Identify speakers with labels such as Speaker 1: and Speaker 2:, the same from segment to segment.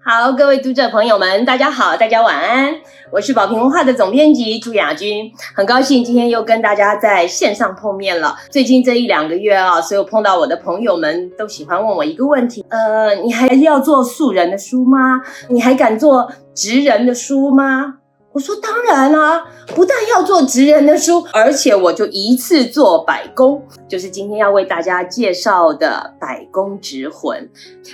Speaker 1: 好，各位读者朋友们，大家好，大家晚安。我是宝瓶文化的总编辑朱雅君，很高兴今天又跟大家在线上碰面了。最近这一两个月啊，所有碰到我的朋友们都喜欢问我一个问题：呃，你还要做素人的书吗？你还敢做直人的书吗？我说当然啦，不但要做职人的书，而且我就一次做百工，就是今天要为大家介绍的《百工职魂》。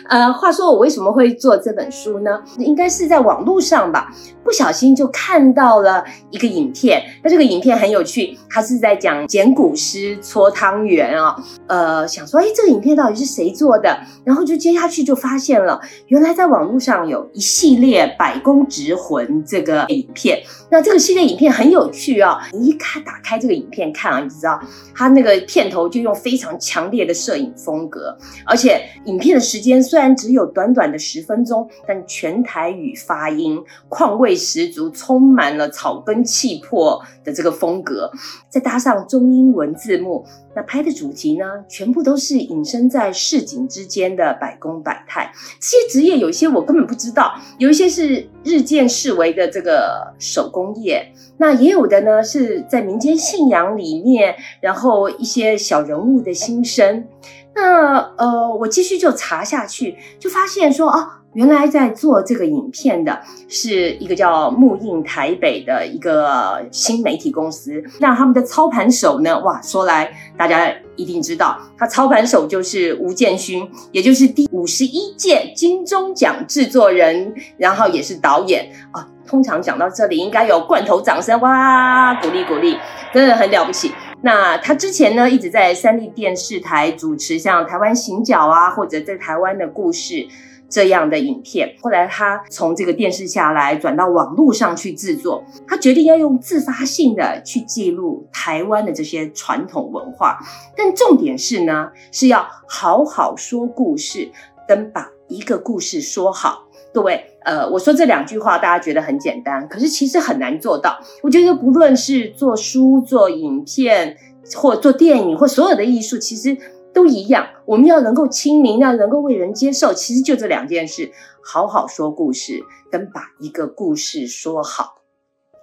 Speaker 1: 呃，话说我为什么会做这本书呢？应该是在网络上吧，不小心就看到了一个影片。那这个影片很有趣，它是在讲捡骨师搓汤圆啊。呃，想说，哎，这个影片到底是谁做的？然后就接下去就发现了，原来在网络上有一系列《百工职魂》这个影片。那这个系列影片很有趣啊！你一看打开这个影片看啊，你知道它那个片头就用非常强烈的摄影风格，而且影片的时间虽然只有短短的十分钟，但全台语发音，况味十足，充满了草根气魄的这个风格，再搭上中英文字幕。那拍的主题呢，全部都是隐身在市井之间的百工百态。这些职业有些我根本不知道，有一些是日渐式微的这个手工业，那也有的呢是在民间信仰里面，然后一些小人物的心声。那呃，我继续就查下去，就发现说啊。原来在做这个影片的是一个叫木印台北的一个新媒体公司。那他们的操盘手呢？哇，说来大家一定知道，他操盘手就是吴建勋，也就是第五十一届金钟奖制作人，然后也是导演啊。通常讲到这里，应该有罐头掌声哇，鼓励鼓励，真的很了不起。那他之前呢，一直在三立电视台主持像《台湾行脚》啊，或者在台湾的故事。这样的影片，后来他从这个电视下来，转到网络上去制作。他决定要用自发性的去记录台湾的这些传统文化，但重点是呢，是要好好说故事，跟把一个故事说好。各位，呃，我说这两句话，大家觉得很简单，可是其实很难做到。我觉得不论是做书、做影片，或做电影，或所有的艺术，其实。都一样，我们要能够亲民，要能够为人接受，其实就这两件事：好好说故事，跟把一个故事说好。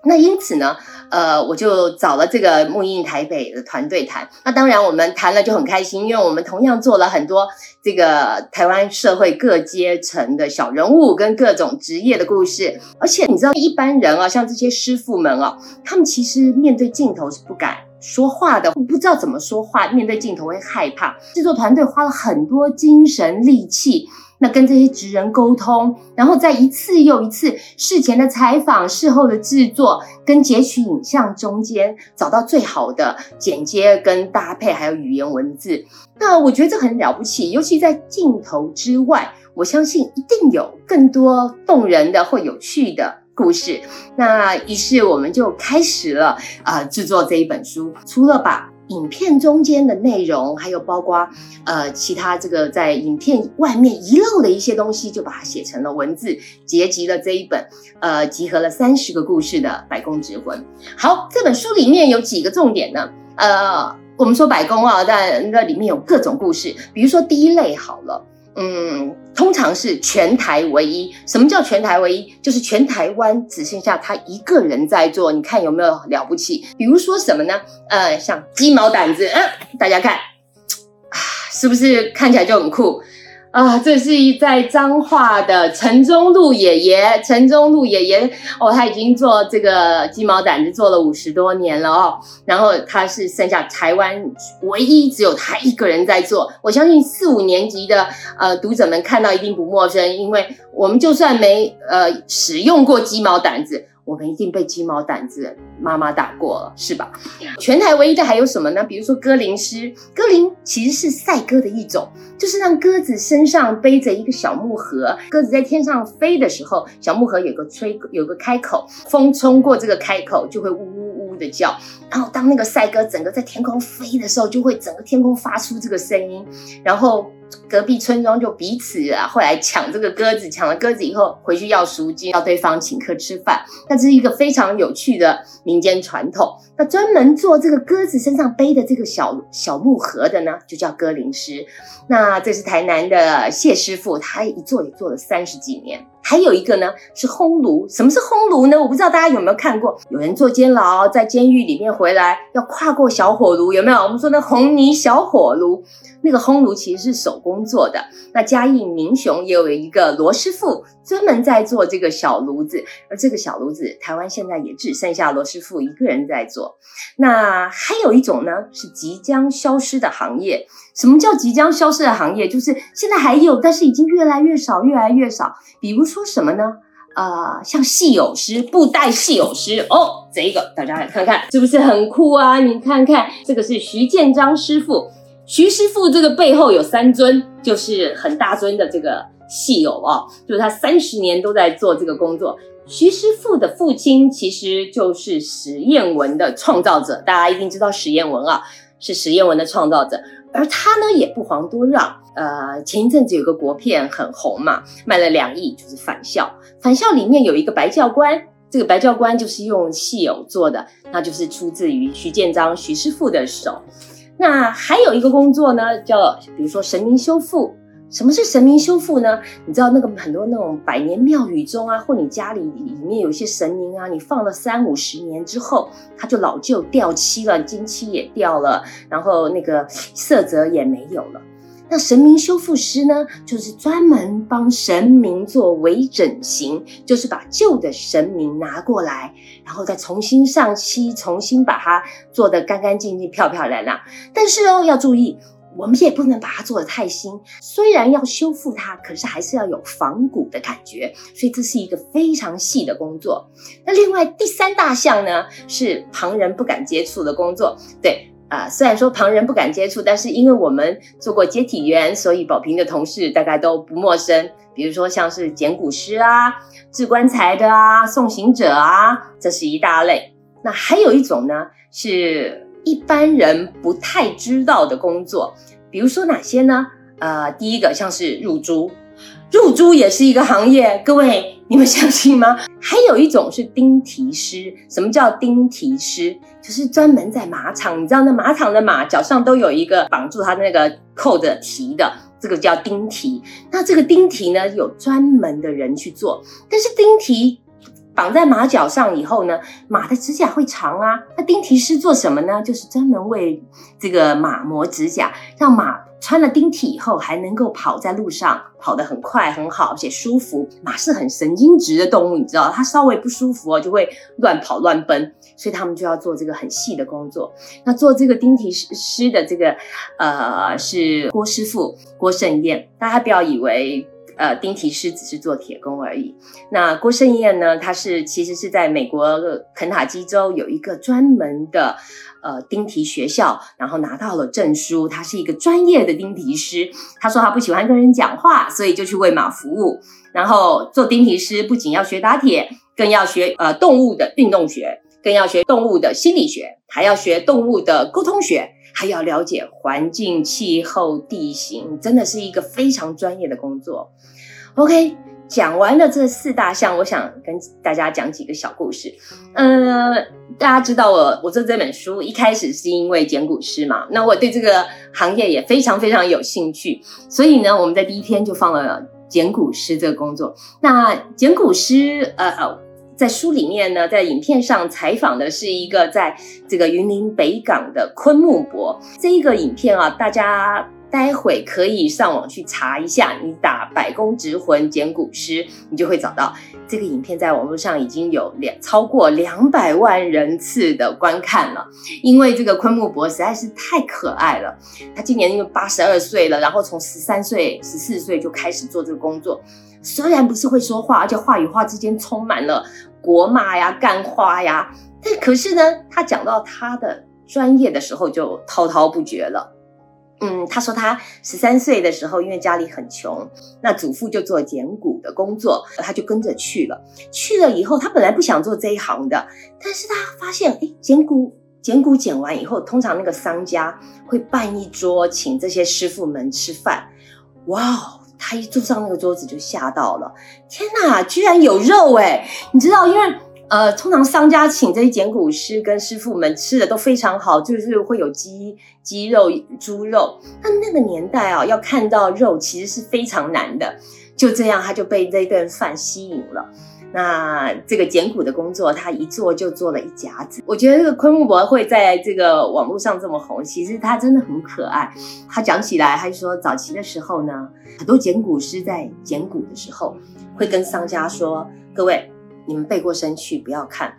Speaker 1: 那因此呢，呃，我就找了这个木印台北的团队谈。那当然，我们谈了就很开心，因为我们同样做了很多这个台湾社会各阶层的小人物跟各种职业的故事。而且你知道，一般人啊，像这些师傅们啊，他们其实面对镜头是不敢。说话的不知道怎么说话，面对镜头会害怕。制作团队花了很多精神力气，那跟这些职人沟通，然后在一次又一次事前的采访、事后的制作跟截取影像中间，找到最好的剪接跟搭配，还有语言文字。那我觉得这很了不起，尤其在镜头之外，我相信一定有更多动人的或有趣的。故事，那于是我们就开始了啊制作这一本书。除了把影片中间的内容，还有包括呃其他这个在影片外面遗漏的一些东西，就把它写成了文字，结集了这一本呃集合了三十个故事的《百工之魂》。好，这本书里面有几个重点呢？呃，我们说百工啊，但那里面有各种故事，比如说第一类好了。嗯，通常是全台唯一。什么叫全台唯一？就是全台湾只剩下他一个人在做。你看有没有了不起？比如说什么呢？呃，像鸡毛掸子，嗯，大家看，啊，是不是看起来就很酷？啊，这是一在彰化的陈中路爷爷，陈中路爷爷哦，他已经做这个鸡毛掸子做了五十多年了哦，然后他是剩下台湾唯一只有他一个人在做，我相信四五年级的呃读者们看到一定不陌生，因为我们就算没呃使用过鸡毛掸子。我们一定被鸡毛掸子妈妈打过了，是吧？全台唯一的还有什么呢？比如说鸽铃师，鸽铃其实是赛鸽的一种，就是让鸽子身上背着一个小木盒，鸽子在天上飞的时候，小木盒有个吹，有个开口，风冲过这个开口就会呜呜呜的叫，然后当那个赛鸽整个在天空飞的时候，就会整个天空发出这个声音，然后。隔壁村庄就彼此啊，后来抢这个鸽子，抢了鸽子以后回去要赎金，要对方请客吃饭。那这是一个非常有趣的民间传统。那专门做这个鸽子身上背的这个小小木盒的呢，就叫鸽灵师。那这是台南的谢师傅，他一做也做了三十几年。还有一个呢是烘炉，什么是烘炉呢？我不知道大家有没有看过，有人坐监牢，在监狱里面回来要跨过小火炉，有没有？我们说那红泥小火炉，那个烘炉其实是手工作的。那嘉义民雄也有一个罗师傅，专门在做这个小炉子，而这个小炉子，台湾现在也只剩下罗师傅一个人在做。那还有一种呢是即将消失的行业，什么叫即将消失的行业？就是现在还有，但是已经越来越少，越来越少。比如说。什么呢？呃，像戏偶师、布袋戏偶师哦，这个大家来看看，是不是很酷啊？你看看，这个是徐建章师傅，徐师傅这个背后有三尊，就是很大尊的这个戏偶啊，就是他三十年都在做这个工作。徐师傅的父亲其实就是史艳文的创造者，大家一定知道史艳文啊，是史艳文的创造者。而他呢也不遑多让，呃，前一阵子有个国片很红嘛，卖了两亿，就是《返校》。《返校》里面有一个白教官，这个白教官就是用戏偶做的，那就是出自于徐建章徐师傅的手。那还有一个工作呢，叫比如说神明修复。什么是神明修复呢？你知道那个很多那种百年庙宇中啊，或你家里里面有一些神明啊，你放了三五十年之后，它就老旧掉漆了，金漆也掉了，然后那个色泽也没有了。那神明修复师呢，就是专门帮神明做微整形，就是把旧的神明拿过来，然后再重新上漆，重新把它做得干干净净、漂漂亮亮。但是哦，要注意。我们也不能把它做得太新，虽然要修复它，可是还是要有仿古的感觉，所以这是一个非常细的工作。那另外第三大项呢，是旁人不敢接触的工作。对啊，虽然说旁人不敢接触，但是因为我们做过接体员，所以宝平的同事大概都不陌生。比如说像是捡骨师啊、制棺材的啊、送行者啊，这是一大类。那还有一种呢是。一般人不太知道的工作，比如说哪些呢？呃，第一个像是入珠，入珠也是一个行业，各位你们相信吗？还有一种是钉蹄师，什么叫钉蹄师？就是专门在马场，你知道那马场的马脚上都有一个绑住它那个扣着蹄的，这个叫钉蹄。那这个钉蹄呢，有专门的人去做，但是钉蹄。绑在马脚上以后呢，马的指甲会长啊。那钉蹄师做什么呢？就是专门为这个马磨指甲，让马穿了钉蹄以后还能够跑在路上，跑得很快很好，而且舒服。马是很神经质的动物，你知道，它稍微不舒服哦，就会乱跑乱奔，所以他们就要做这个很细的工作。那做这个钉蹄师的这个，呃，是郭师傅郭胜燕。大家不要以为。呃，钉蹄师只是做铁工而已。那郭胜燕呢？他是其实是在美国肯塔基州有一个专门的呃钉蹄学校，然后拿到了证书。他是一个专业的钉蹄师。他说他不喜欢跟人讲话，所以就去为马服务。然后做钉蹄师不仅要学打铁，更要学呃动物的运动学，更要学动物的心理学，还要学动物的沟通学，还要了解环境、气候、地形，真的是一个非常专业的工作。OK，讲完了这四大项，我想跟大家讲几个小故事。嗯，大家知道我我做这本书一开始是因为剪骨师嘛，那我对这个行业也非常非常有兴趣，所以呢，我们在第一天就放了剪骨师这个工作。那剪骨师，呃，在书里面呢，在影片上采访的是一个在这个云林北港的昆木伯。这一个影片啊，大家。待会可以上网去查一下，你打“百工直魂捡古诗”，你就会找到这个影片，在网络上已经有两超过两百万人次的观看了。因为这个昆木博实在是太可爱了，他今年因为八十二岁了，然后从十三岁、十四岁就开始做这个工作。虽然不是会说话，而且话与话之间充满了国骂呀、干花呀，但可是呢，他讲到他的专业的时候就滔滔不绝了。嗯，他说他十三岁的时候，因为家里很穷，那祖父就做捡骨的工作，他就跟着去了。去了以后，他本来不想做这一行的，但是他发现，哎，捡骨捡骨捡完以后，通常那个商家会办一桌请这些师傅们吃饭。哇！他一坐上那个桌子就吓到了，天哪，居然有肉哎！你知道，因为呃，通常商家请这些剪骨师跟师傅们吃的都非常好，就是会有鸡鸡肉、猪肉。那那个年代啊，要看到肉其实是非常难的。就这样，他就被这顿饭吸引了。那这个捡骨的工作，他一做就做了一甲子。我觉得这个昆木博会在这个网络上这么红，其实他真的很可爱。他讲起来，他说早期的时候呢，很多捡骨师在捡骨的时候，会跟商家说：“各位，你们背过身去，不要看。”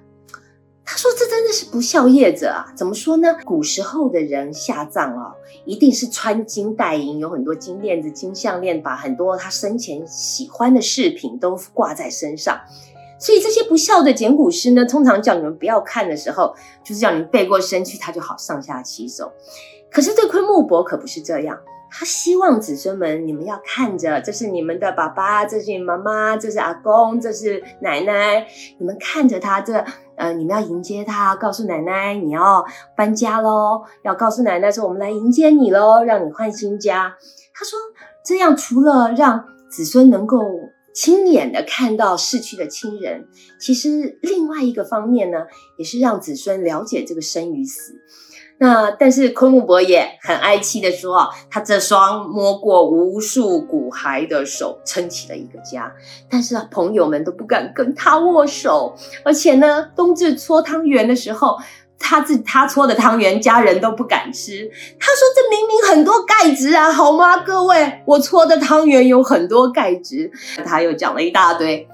Speaker 1: 他说：“这真的是不孝业者啊！怎么说呢？古时候的人下葬哦，一定是穿金戴银，有很多金链子、金项链，把很多他生前喜欢的饰品都挂在身上。所以这些不孝的捡骨师呢，通常叫你们不要看的时候，就是叫你们背过身去，他就好上下其手。可是这昆木伯可不是这样。”他希望子孙们，你们要看着，这是你们的爸爸，这是妈妈，这是阿公，这是奶奶。你们看着他，这呃，你们要迎接他，告诉奶奶你要搬家喽，要告诉奶奶说我们来迎接你喽，让你换新家。他说这样除了让子孙能够亲眼的看到逝去的亲人，其实另外一个方面呢，也是让子孙了解这个生与死。那但是昆木伯也很哀戚的说啊，他这双摸过无数骨骸的手撑起了一个家，但是啊，朋友们都不敢跟他握手，而且呢，冬至搓汤圆的时候，他自他搓的汤圆，家人都不敢吃。他说这明明很多钙质啊，好吗？各位，我搓的汤圆有很多钙质。他又讲了一大堆，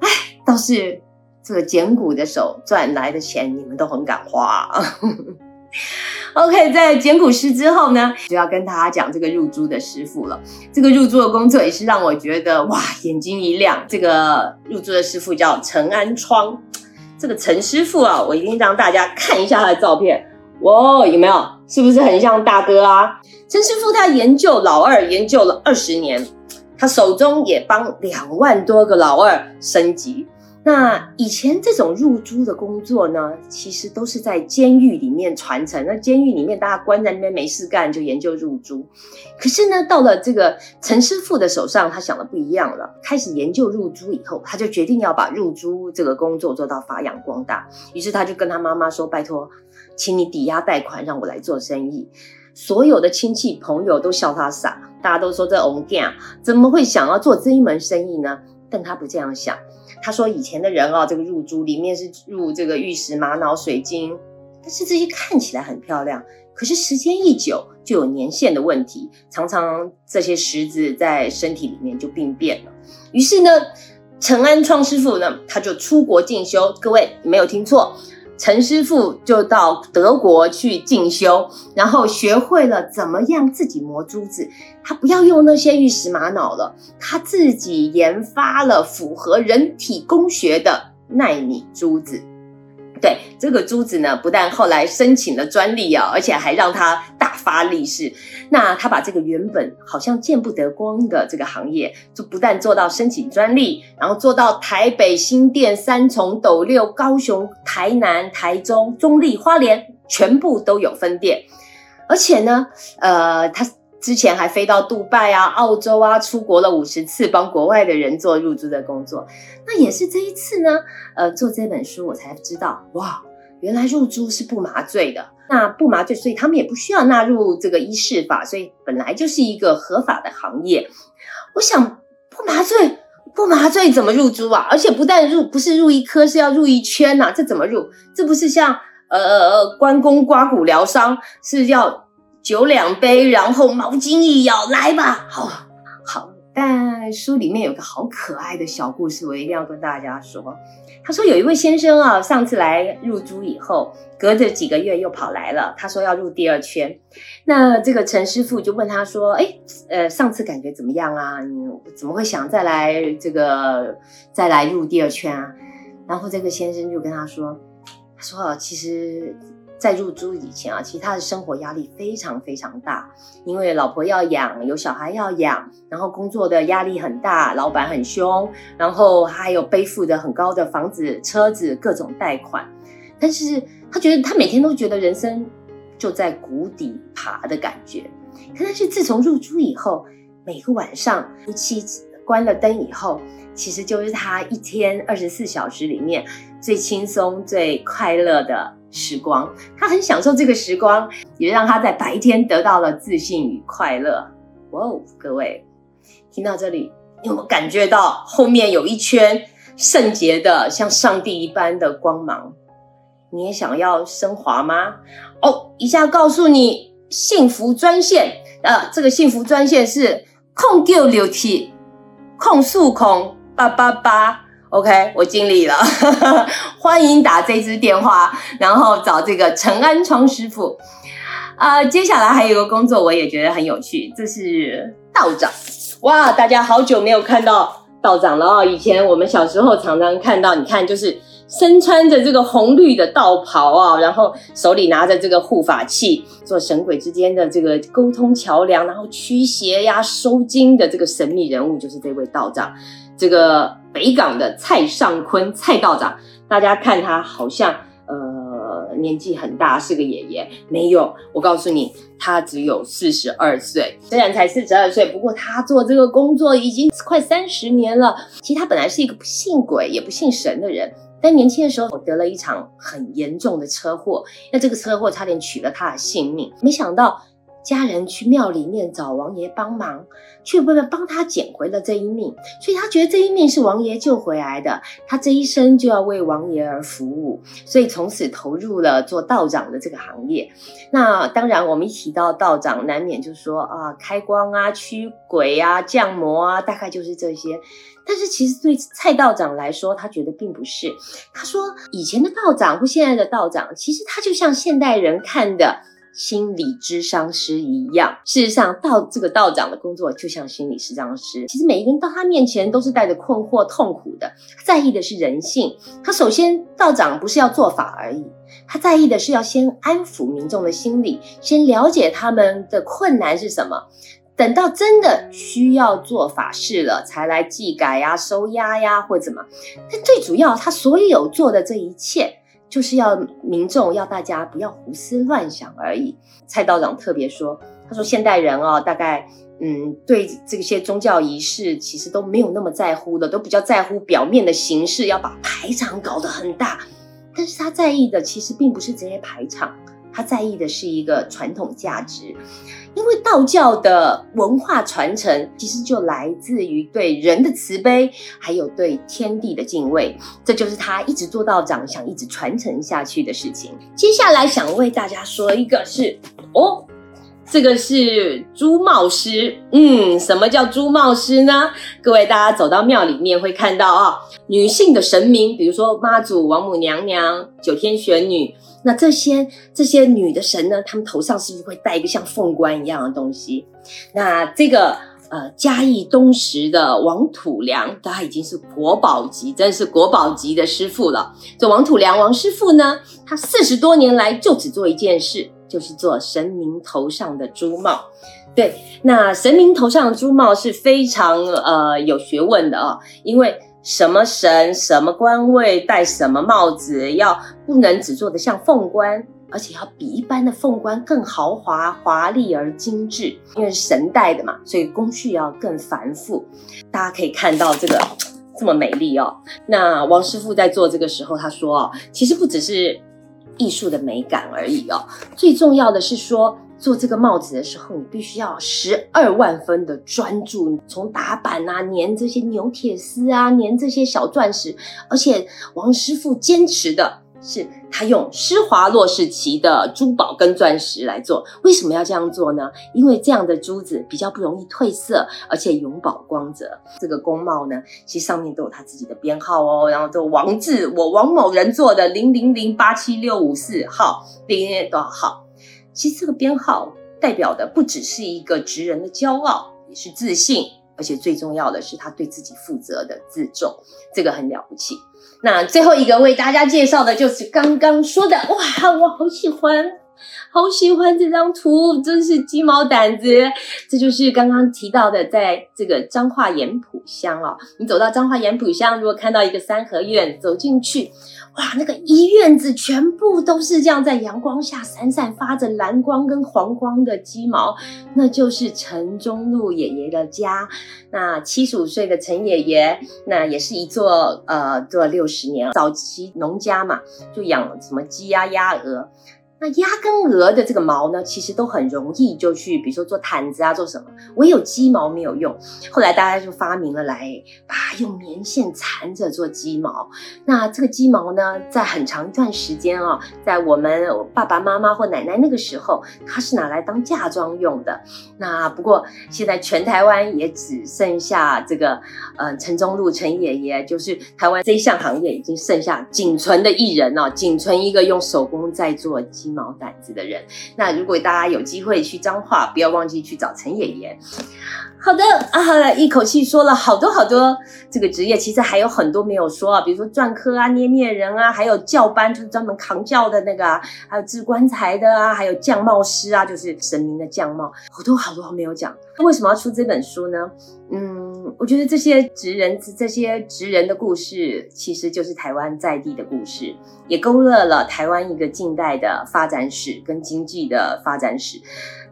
Speaker 1: 哎，倒是这个捡骨的手赚来的钱，你们都很敢花。OK，在捡骨师之后呢，就要跟大家讲这个入珠的师傅了。这个入珠的工作也是让我觉得哇，眼睛一亮。这个入珠的师傅叫陈安窗，这个陈师傅啊，我一定让大家看一下他的照片。哇，有没有？是不是很像大哥啊？陈师傅他研究老二研究了二十年，他手中也帮两万多个老二升级。那以前这种入珠的工作呢，其实都是在监狱里面传承。那监狱里面大家关在那边没事干，就研究入珠。可是呢，到了这个陈师傅的手上，他想的不一样了。开始研究入珠以后，他就决定要把入珠这个工作做到发扬光大。于是他就跟他妈妈说：“拜托，请你抵押贷款让我来做生意。”所有的亲戚朋友都笑他傻，大家都说这翁干怎么会想要做这一门生意呢？但他不这样想。他说：“以前的人啊，这个入珠里面是入这个玉石、玛瑙、水晶，但是这些看起来很漂亮，可是时间一久就有年限的问题，常常这些石子在身体里面就病变了。于是呢，陈安创师傅呢，他就出国进修。各位，你没有听错。”陈师傅就到德国去进修，然后学会了怎么样自己磨珠子。他不要用那些玉石玛瑙了，他自己研发了符合人体工学的纳米珠子。对这个珠子呢，不但后来申请了专利啊，而且还让他大发利市。那他把这个原本好像见不得光的这个行业，就不但做到申请专利，然后做到台北新店、三重、斗六、高雄、台南、台中、中立、花莲，全部都有分店。而且呢，呃，他。之前还飞到杜拜啊、澳洲啊，出国了五十次，帮国外的人做入珠的工作。那也是这一次呢，呃，做这本书我才知道，哇，原来入珠是不麻醉的。那不麻醉，所以他们也不需要纳入这个医事法，所以本来就是一个合法的行业。我想，不麻醉，不麻醉怎么入珠啊？而且不但入，不是入一颗，是要入一圈呐，这怎么入？这不是像呃关公刮骨疗伤是要？酒两杯，然后毛巾一咬，来吧，好。但书里面有个好可爱的小故事，我一定要跟大家说。他说有一位先生啊，上次来入珠以后，隔着几个月又跑来了。他说要入第二圈。那这个陈师傅就问他说：“哎，呃，上次感觉怎么样啊？你怎么会想再来这个再来入第二圈啊？”然后这个先生就跟他说：“他说啊其实。”在入珠以前啊，其实他的生活压力非常非常大，因为老婆要养，有小孩要养，然后工作的压力很大，老板很凶，然后还有背负着很高的房子、车子、各种贷款。但是他觉得他每天都觉得人生就在谷底爬的感觉。可是自从入珠以后，每个晚上夫妻关了灯以后，其实就是他一天二十四小时里面最轻松、最快乐的时光。他很享受这个时光，也让他在白天得到了自信与快乐。哇哦，各位听到这里，有没有感觉到后面有一圈圣洁的、像上帝一般的光芒？你也想要升华吗？哦，一下告诉你，幸福专线，呃，这个幸福专线是控六六七控诉控八八八，OK，我尽力了，欢迎打这支电话，然后找这个陈安窗师傅。啊，接下来还有一个工作，我也觉得很有趣，这是道长。哇，大家好久没有看到道长了哦，以前我们小时候常常看到，你看就是。身穿着这个红绿的道袍啊，然后手里拿着这个护法器，做神鬼之间的这个沟通桥梁，然后驱邪呀、收金的这个神秘人物，就是这位道长，这个北港的蔡尚坤蔡道长。大家看他好像呃年纪很大，是个爷爷，没有，我告诉你，他只有四十二岁。虽然才四十二岁，不过他做这个工作已经快三十年了。其实他本来是一个不信鬼也不信神的人。但年轻的时候，我得了一场很严重的车祸，那这个车祸差点取了他的性命。没想到家人去庙里面找王爷帮忙，却为了帮他捡回了这一命，所以他觉得这一命是王爷救回来的，他这一生就要为王爷而服务，所以从此投入了做道长的这个行业。那当然，我们一提到道长，难免就说啊，开光啊，驱鬼啊，降魔啊，大概就是这些。但是其实对蔡道长来说，他觉得并不是。他说，以前的道长或现在的道长，其实他就像现代人看的心理智商师一样。事实上，道这个道长的工作就像心理智商师。其实每一个人到他面前都是带着困惑、痛苦的，在意的是人性。他首先，道长不是要做法而已，他在意的是要先安抚民众的心理，先了解他们的困难是什么。等到真的需要做法事了，才来祭改呀、收押呀，或怎么？但最主要，他所有做的这一切，就是要民众要大家不要胡思乱想而已。蔡道长特别说，他说现代人哦，大概嗯，对这些宗教仪式其实都没有那么在乎的，都比较在乎表面的形式，要把排场搞得很大。但是他在意的其实并不是这些排场，他在意的是一个传统价值。因为道教的文化传承，其实就来自于对人的慈悲，还有对天地的敬畏，这就是他一直做道长想一直传承下去的事情。接下来想为大家说一个，是哦，这个是朱帽师。嗯，什么叫朱帽师呢？各位大家走到庙里面会看到啊，女性的神明，比如说妈祖、王母娘娘、九天玄女。那这些这些女的神呢？她们头上是不是会戴一个像凤冠一样的东西？那这个呃嘉义东石的王土良，他已经是国宝级，真是国宝级的师傅了。这王土良王师傅呢，他四十多年来就只做一件事，就是做神明头上的珠帽。对，那神明头上的珠帽是非常呃有学问的啊，因为。什么神、什么官位戴什么帽子，要不能只做的像凤冠，而且要比一般的凤冠更豪华、华丽而精致。因为是神戴的嘛，所以工序要更繁复。大家可以看到这个这么美丽哦。那王师傅在做这个时候，他说哦，其实不只是艺术的美感而已哦，最重要的是说。做这个帽子的时候，你必须要十二万分的专注，从打板啊、粘这些牛铁丝啊、粘这些小钻石，而且王师傅坚持的是，他用施华洛世奇的珠宝跟钻石来做。为什么要这样做呢？因为这样的珠子比较不容易褪色，而且永保光泽。这个工帽呢，其实上面都有他自己的编号哦，然后这个王字，我王某人做的零零零八七六五四号，零零多少号？其实这个编号代表的不只是一个职人的骄傲，也是自信，而且最重要的是他对自己负责的自重，这个很了不起。那最后一个为大家介绍的就是刚刚说的，哇，我好喜欢好喜欢这张图，真是鸡毛掸子。这就是刚刚提到的，在这个彰化盐埔乡哦，你走到彰化盐埔乡，如果看到一个三合院，走进去。哇，那个一院子全部都是这样，在阳光下闪闪发着蓝光跟黄光的鸡毛，那就是陈中路爷爷的家。那七十五岁的陈爷爷，那也是一座呃做了六十年，早期农家嘛，就养什么鸡鸭鸭鹅。那鸭跟鹅的这个毛呢，其实都很容易就去，比如说做毯子啊，做什么？唯有鸡毛没有用。后来大家就发明了来把用棉线缠着做鸡毛。那这个鸡毛呢，在很长一段时间啊，在我们爸爸妈妈或奶奶那个时候，它是拿来当嫁妆用的。那不过现在全台湾也只剩下这个呃陈中路陈爷爷，就是台湾这一项行业已经剩下仅存的一人哦，仅存一个用手工在做鸡。毛掸子的人，那如果大家有机会去彰化，不要忘记去找陈爷爷。好的啊，一口气说了好多好多这个职业，其实还有很多没有说啊，比如说篆刻啊、捏面人啊，还有教班，就是专门扛教的那个啊，还有制棺材的啊，还有匠帽师啊，就是神明的匠帽，好多好多没有讲。为什么要出这本书呢？嗯，我觉得这些职人，这些职人的故事，其实就是台湾在地的故事，也勾勒了台湾一个近代的发展史跟经济的发展史。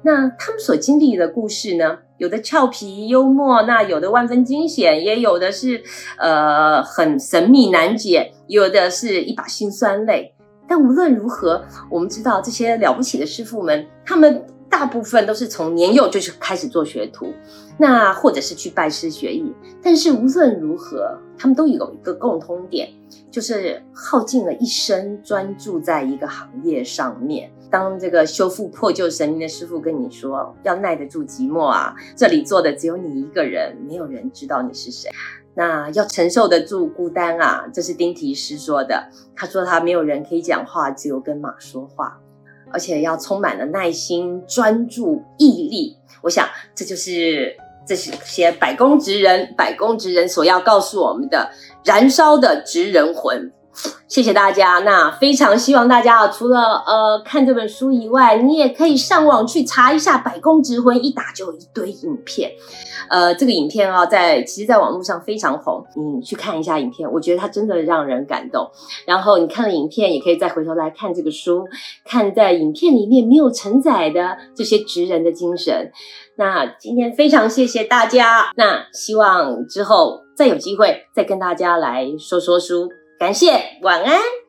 Speaker 1: 那他们所经历的故事呢？有的俏皮幽默，那有的万分惊险，也有的是呃很神秘难解，有的是一把辛酸泪。但无论如何，我们知道这些了不起的师傅们，他们大部分都是从年幼就是开始做学徒，那或者是去拜师学艺。但是无论如何，他们都有一个共通点，就是耗尽了一生专注在一个行业上面。当这个修复破旧神明的师傅跟你说要耐得住寂寞啊，这里坐的只有你一个人，没有人知道你是谁。那要承受得住孤单啊，这是丁提师说的。他说他没有人可以讲话，只有跟马说话，而且要充满了耐心、专注、毅力。我想这就是这些百工职人、百工职人所要告诉我们的燃烧的职人魂。谢谢大家。那非常希望大家啊，除了呃看这本书以外，你也可以上网去查一下《百工直魂》，一打就有一堆影片。呃，这个影片啊，在其实，在网络上非常红。你去看一下影片，我觉得它真的让人感动。然后你看了影片，也可以再回头来看这个书，看在影片里面没有承载的这些职人的精神。那今天非常谢谢大家。那希望之后再有机会再跟大家来说说书。感谢，晚安。